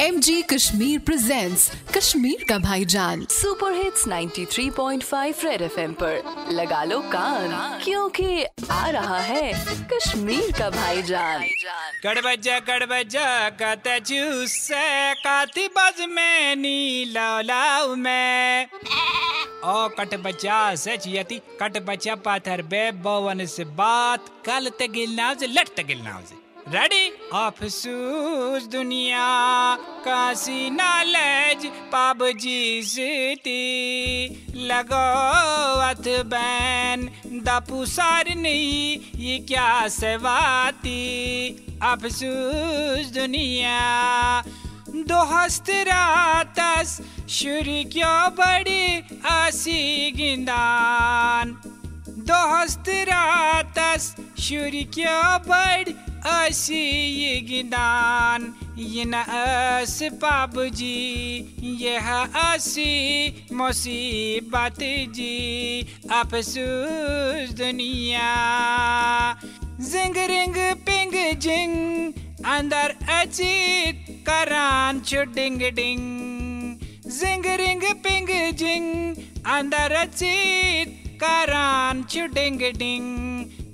M G Kashmir presents Kashmir का भाईजान super hits 93.5 red FM पर। लगा लो कान क्योंकि आ रहा है कश्मीर का भाईजान कड़बजा कड़बजा कत जूस काती बज में में। ओ कट बचा सच यति कट बचा पाथर बे बवन से बात। कल ते गिलना से लट ते से रेडी अफसूस दुनिया कासी नॉलेज पाबजी सिटी। लगो अथ बैन, दपु सारनी ये क्या सेवाती? अफसूस दुनिया, दो हस्त रातस, शुरू क्यों बड़ी आसी गिंदान? दो हस्त रातस, शुरू क्यों बड़ी आसी ये गिंदान ये न अस पाबजी यह आसी मुसीबत जी। अफसूस दुनिया। जिंग रिंग पिंग जिंग, अंदर अचित करान डिंग डिंग। जिंग रिंग पिंग जिंग, अंदर अचित करान डिंग डिंग।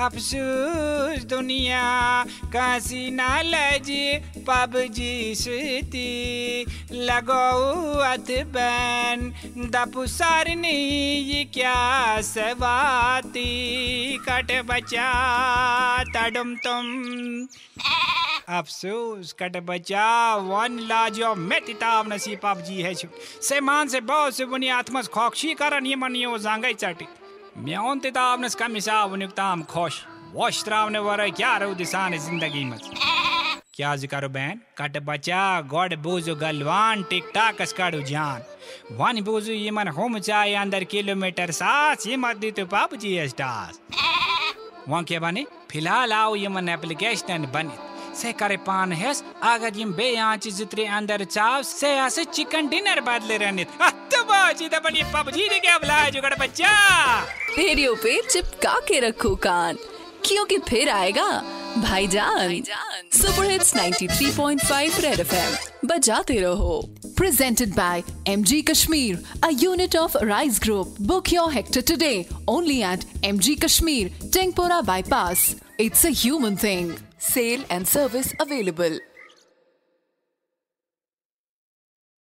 अफसूस दुनिया कासी नालज पबजी सुती लगो अथ बैन दपु सारनी, ये क्या सवाती। कट बचा, तडुम तुम। अफसोस, कट बचा, वन लाजो मेति ताव नसी पबजी है। से मान से बहुत से बुनी आत्मस खोक्षी करन, ये मन यो जांगई चटी। म्योन ते ताव नस कमिसा वनुक ताम खोश, वोश त्रावने वरे क्या रो दिसान ज़िंदगी में? क्या ज़िक्र बैन कट बचा, गोड बोझो गलवान टिक टाक काड़ू जान। वन बोझो मन होम चाय अंदर किलोमीटर सास, ये मत दी तो जी स्टास। वहाँ क्या बने? फ़िलहाल आओ, ये मन एप्लीकेशन बने। से करे पान हेस अगर यम बे आँच जितरे अंदर चाव से चिकन डिनर बदले रहने। तो बाजी तो बनी पबजी ने क्या बुलाया जुगड़ बच्चा रेडियो पे चिपका के रखो कान क्योंकि फिर आएगा भाईजान सुपर हिट्स 93.5 रेड एफएम बजाते रहो presented by MG Kashmir, a unit of Rise Group. Book your hectare today only at MG Kashmir, Tengpora Bypass. It's a human thing. Sale and service available.